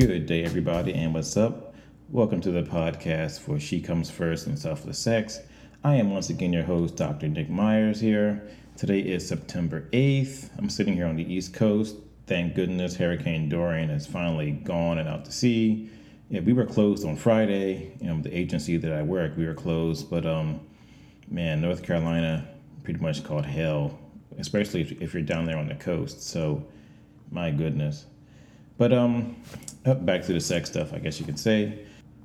Good day, everybody, and what's up? Welcome to the podcast for She Comes First and Selfless Sex. I am once again your host, Dr. Nick Myers here. Today is September 8th. I'm sitting here on the East Coast. Thank goodness Hurricane Dorian has finally gone and out to sea. Yeah, we were closed on Friday. You know, the agency that I work, we were closed, but um, man, North Carolina pretty much called hell, especially if, if you're down there on the coast. So, my goodness. But um, back to the sex stuff, I guess you could say.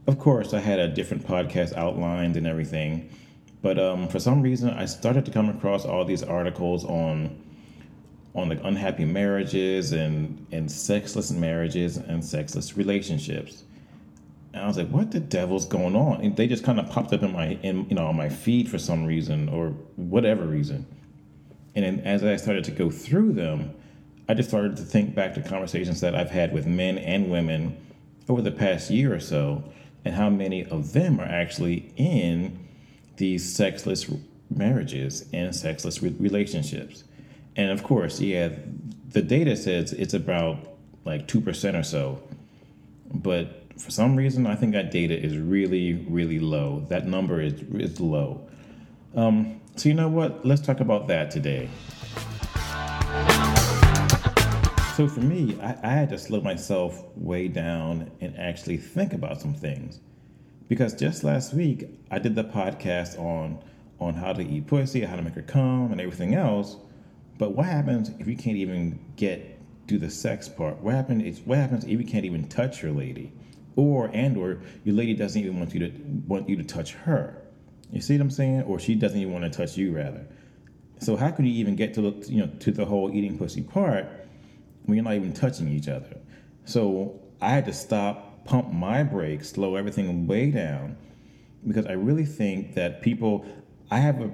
Of course, I had a different podcast outlined and everything, but um, for some reason, I started to come across all these articles on on like unhappy marriages and and sexless marriages and sexless relationships. And I was like, "What the devil's going on?" And they just kind of popped up in my in you know on my feed for some reason or whatever reason. And then as I started to go through them, I just started to think back to conversations that I've had with men and women over the past year or so, and how many of them are actually in these sexless marriages and sexless re- relationships. And of course, yeah, the data says it's about like 2% or so. But for some reason, I think that data is really, really low. That number is, is low. Um, so, you know what? Let's talk about that today. So for me, I, I, had to slow myself way down and actually think about some things. Because just last week I did the podcast on on how to eat pussy, how to make her come and everything else. But what happens if you can't even get do the sex part? What happens what happens if you can't even touch your lady? Or and or your lady doesn't even want you to want you to touch her. You see what I'm saying? Or she doesn't even want to touch you rather. So how can you even get to the you know to the whole eating pussy part? You're not even touching each other. So I had to stop, pump my brakes, slow everything way down, because I really think that people, I have a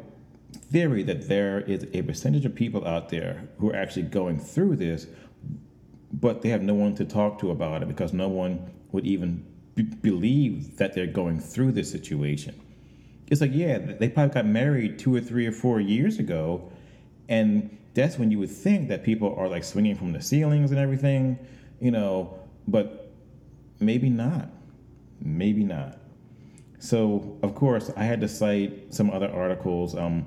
theory that there is a percentage of people out there who are actually going through this, but they have no one to talk to about it because no one would even b- believe that they're going through this situation. It's like, yeah, they probably got married two or three or four years ago, and that's when you would think that people are like swinging from the ceilings and everything, you know, but maybe not. Maybe not. So, of course, I had to cite some other articles. Um,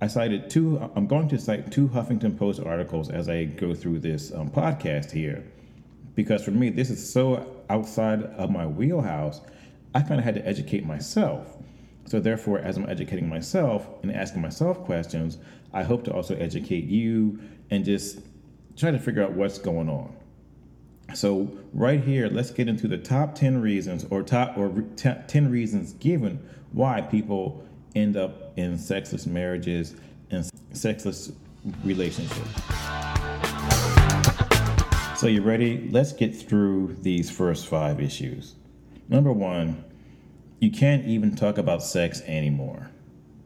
I cited two, I'm going to cite two Huffington Post articles as I go through this um, podcast here. Because for me, this is so outside of my wheelhouse, I kind of had to educate myself. So, therefore, as I'm educating myself and asking myself questions, I hope to also educate you and just try to figure out what's going on. So, right here, let's get into the top 10 reasons or top or 10 reasons given why people end up in sexless marriages and sexless relationships. So, you ready? Let's get through these first five issues. Number one, you can't even talk about sex anymore.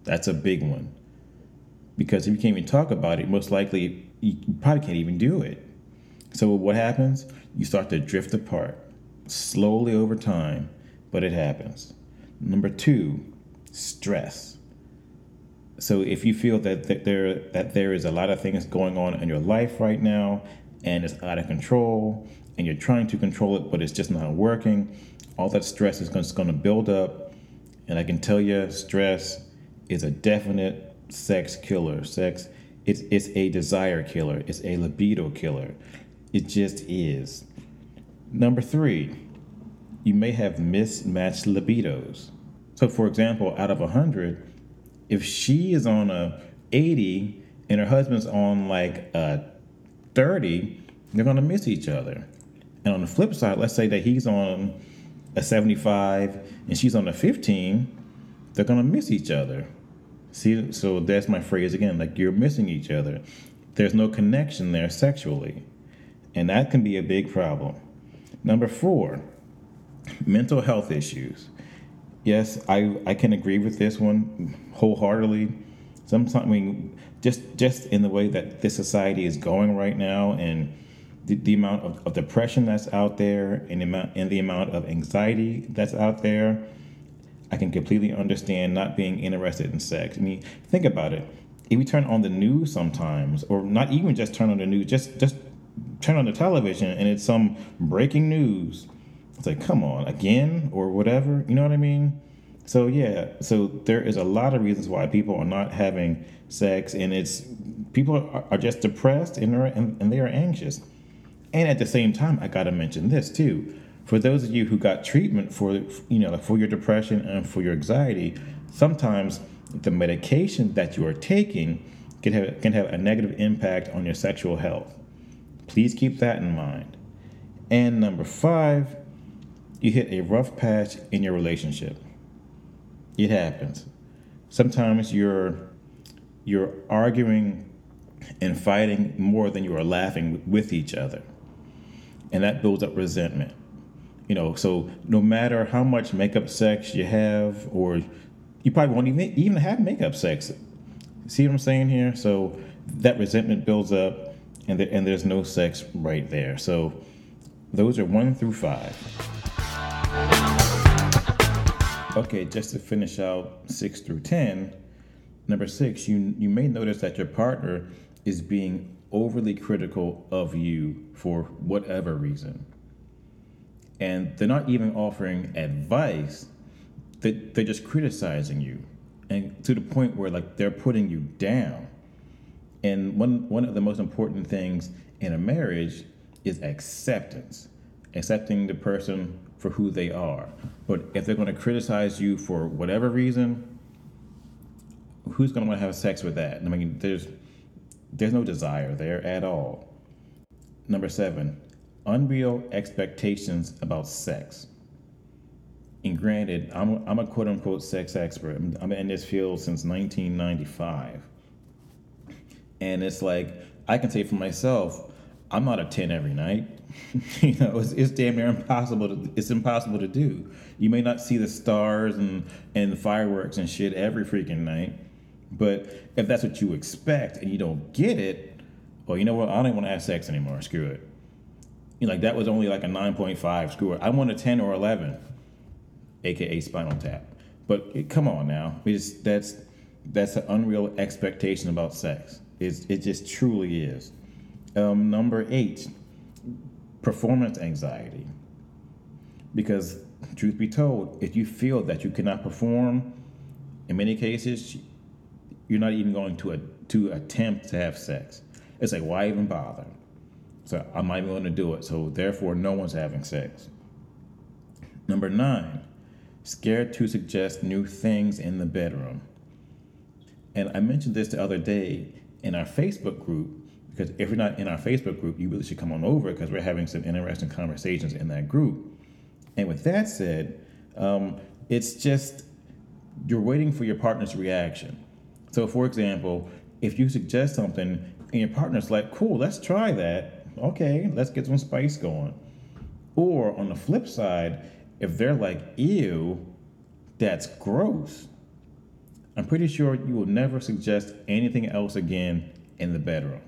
That's a big one. Because if you can't even talk about it, most likely you probably can't even do it. So what happens? You start to drift apart slowly over time, but it happens. Number two, stress. So if you feel that, there that there is a lot of things going on in your life right now and it's out of control and you're trying to control it but it's just not working, all that stress is going to build up. And I can tell you, stress is a definite sex killer. Sex, it's, it's a desire killer, it's a libido killer. It just is. Number three, you may have mismatched libidos. So, for example, out of 100, if she is on a 80 and her husband's on like a 30, they're going to miss each other. And on the flip side, let's say that he's on a 75 and she's on a 15, they're to miss each other. See, so that's my phrase again like you're missing each other. There's no connection there sexually. And that can be a big problem. Number four, mental health issues. Yes, I, I can agree with this one wholeheartedly. Sometimes, I mean, just just in the way that this society is going right now, and the, the amount of, of, depression that's out there and the amount and the amount of anxiety that's out there, I can completely understand not being interested in sex. I mean, think about it. If we turn on the news sometimes, or not even just turn on the news, just just turn on the television and it's some breaking news It's like, come on, again or whatever. You know what I mean? So yeah, so there is a lot of reasons why people are not having sex, and it's people are, just depressed and, are, and, and they are anxious. And at the same time, I got to mention this too. For those of you who got treatment for you know for your depression and for your anxiety, sometimes the medication that you are taking can have can have a negative impact on your sexual health. Please keep that in mind. And number five, you hit a rough patch in your relationship. It happens. Sometimes you're you're arguing and fighting more than you are laughing with each other. And that builds up resentment. You know, so no matter how much makeup sex you have, or you probably won't even even have makeup sex. See what I'm saying here? So that resentment builds up, and there, and there's no sex right there. So those are one through five. Okay, just to finish out six through 10, number six, you, you may notice that your partner is being overly critical of you for whatever reason. And they're not even offering advice, they, they're just criticizing you. And to the point where like they're putting you down. And one, one of the most important things in a marriage is acceptance. Accepting the person for who they are. But if they're going to criticize you for whatever reason, who's going to want to have sex with that? I mean, there's there's no desire there at all. Number seven, unreal expectations about sex. And granted, I'm, I'm a quote unquote sex expert. I'm, in this field since 1995. And it's like, I can say for myself, I'm not a 10 every night. you know, it's, it's damn near impossible. To, it's impossible to do. You may not see the stars and and fireworks and shit every freaking night, but if that's what you expect and you don't get it, well, you know what? I don't want to have sex anymore. Screw it. You know, like that was only like a 9.5. Screw it. I want a 10 or 11, aka Spinal Tap. But it, come on now, it's, that's that's an unreal expectation about sex. It's, it just truly is. Um, number eight, performance anxiety. Because, truth be told, if you feel that you cannot perform, in many cases, you're not even going to, a, to attempt to have sex. It's like, why even bother? So I'm not even going to do it. So therefore, no one's having sex. Number nine, scared to suggest new things in the bedroom. And I mentioned this the other day in our Facebook group because if you're not in our Facebook group, you really should come on over because we're having some interesting conversations in that group. And with that said, um, it's just you're waiting for your partner's reaction. So, for example, if you suggest something and your partner's like, cool, let's try that. Okay, let's get some spice going. Or on the flip side, if they're like, ew, that's gross, I'm pretty sure you will never suggest anything else again in the bedroom.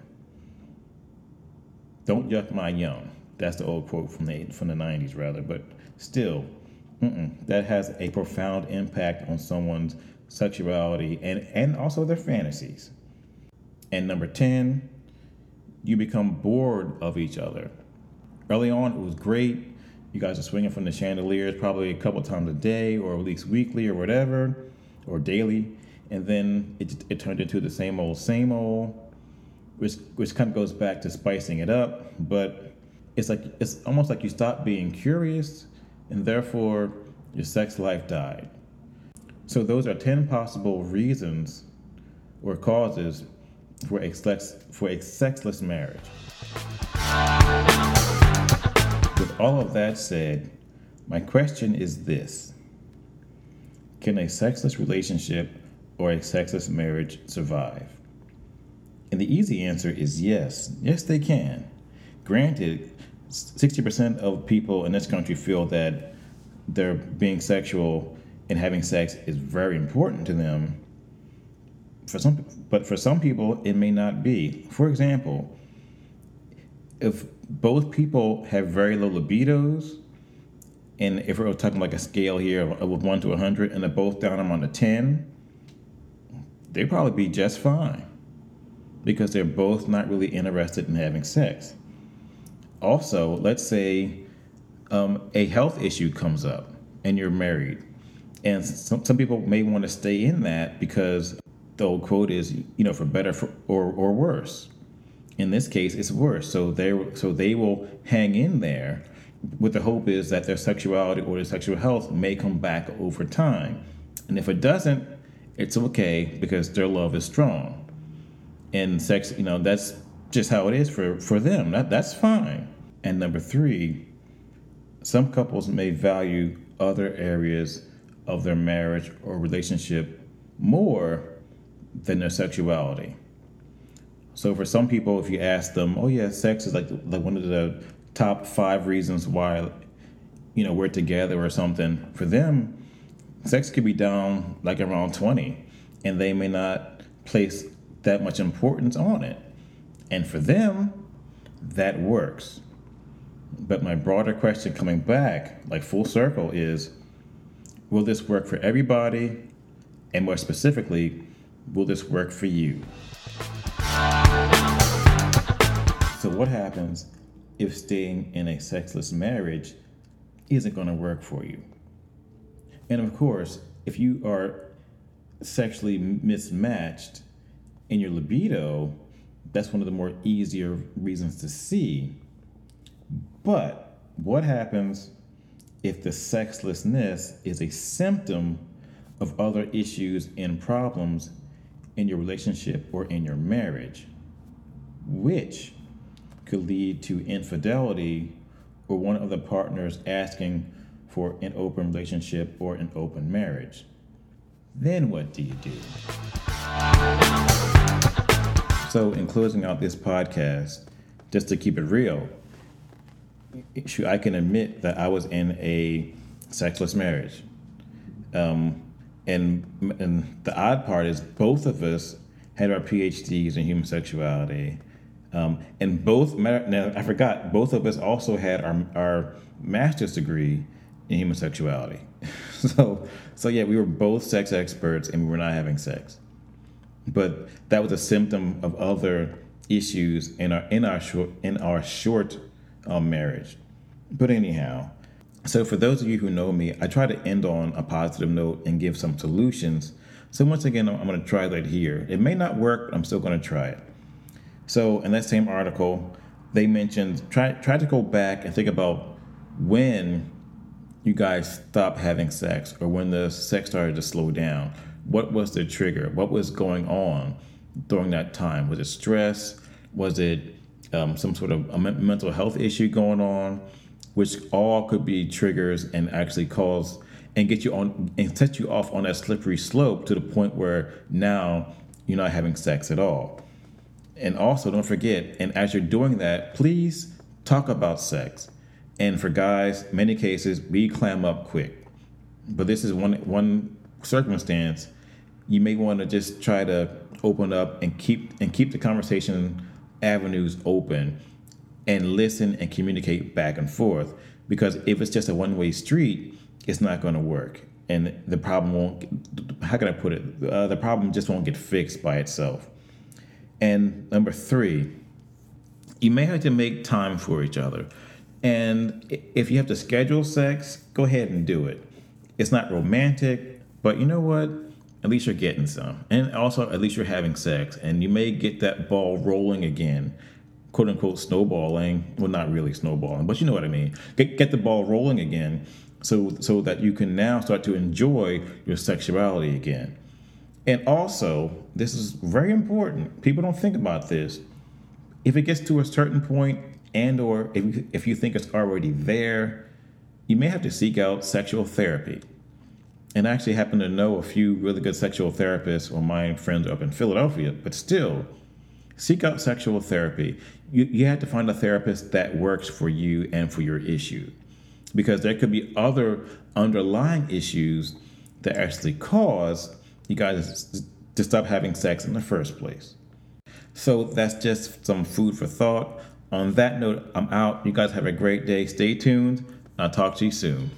Don't yuck my yum. That's the old quote from the from the 90s, rather. But still, that has a profound impact on someone's sexuality and and also their fantasies. And number 10, you become bored of each other. Early on, it was great. You guys are swinging from the chandeliers probably a couple times a day, or at least weekly, or whatever, or daily. And then it, it turned into the same old, same old which which kind of goes back to spicing it up, but it's like it's almost like you stop being curious, and therefore your sex life died. So those are ten possible reasons or causes for a sex for a sexless marriage. With all of that said, my question is this: Can a sexless relationship or a sexless marriage survive? And the easy answer is yes. Yes, they can. Granted, 60% of people in this country feel that they're being sexual and having sex is very important to them. For some, but for some people, it may not be. For example, if both people have very low libidos, and if we're talking like a scale here of, 1 to 100, and they're both down on a 10, they'd probably be just fine because they're both not really interested in having sex. Also, let's say um, a health issue comes up and you're married. And some, some people may want to stay in that because the old quote is, you know, for better for, or, or worse. In this case, it's worse. So they so they will hang in there with the hope is that their sexuality or their sexual health may come back over time. And if it doesn't, it's okay because their love is strong. And sex, you know, that's just how it is for, for them. That, that's fine. And number three, some couples may value other areas of their marriage or relationship more than their sexuality. So for some people, if you ask them, "Oh yeah, sex is like like one of the top five reasons why you know we're together or something," for them, sex could be down like around twenty, and they may not place that much importance on it. And for them, that works. But my broader question coming back, like full circle, is will this work for everybody? And more specifically, will this work for you? So, what happens if staying in a sexless marriage isn't going to work for you? And of course, if you are sexually mismatched in your libido, that's one of the more easier reasons to see. But what happens if the sexlessness is a symptom of other issues and problems in your relationship or in your marriage, which could lead to infidelity or one of the partners asking for an open relationship or an open marriage? Then what do you do? So, in closing out this podcast, just to keep it real, I can admit that I was in a sexless marriage. Um, and, and the odd part is both of us had our PhDs in human sexuality. Um, and both, now I forgot, both of us also had our, our master's degree in human sexuality. so, so yeah, we were both sex experts and we were not having sex but that was a symptom of other issues in our in our short in our short um, marriage. But anyhow, so for those of you who know me, I try to end on a positive note and give some solutions. So once again, I'm going to try that here. It may not work, but I'm still going to try it. So in that same article, they mentioned try try to go back and think about when you guys stopped having sex or when the sex started to slow down what was the trigger? What was going on during that time? Was it stress? Was it um, some sort of a mental health issue going on? Which all could be triggers and actually cause and get you on and set you off on that slippery slope to the point where now you're not having sex at all. And also, don't forget, and as you're doing that, please talk about sex. And for guys, many cases, we clam up quick. But this is one one circumstance you may want to just try to open up and keep and keep the conversation avenues open and listen and communicate back and forth because if it's just a one-way street it's not going to work. And the problem won't how can i put it? Uh, the problem just won't get fixed by itself. And number three you may have to make time for each other. And if you have to schedule sex go ahead and do it. It's not romantic but you know what at least you're getting some. And also, at least you're having sex. And you may get that ball rolling again, quote unquote, snowballing. Well, not really snowballing, but you know what I mean. Get, get the ball rolling again so, so that you can now start to enjoy your sexuality again. And also, this is very important. People don't think about this. If it gets to a certain point, and or if if you think it's already there, you may have to seek out sexual therapy and I actually happen to know a few really good sexual therapists or my friends up in Philadelphia, but still, seek out sexual therapy. You, you have to find a therapist that works for you and for your issue because there could be other underlying issues that actually cause you guys to stop having sex in the first place. So that's just some food for thought. On that note, I'm out. You guys have a great day. Stay tuned. I'll talk to you soon.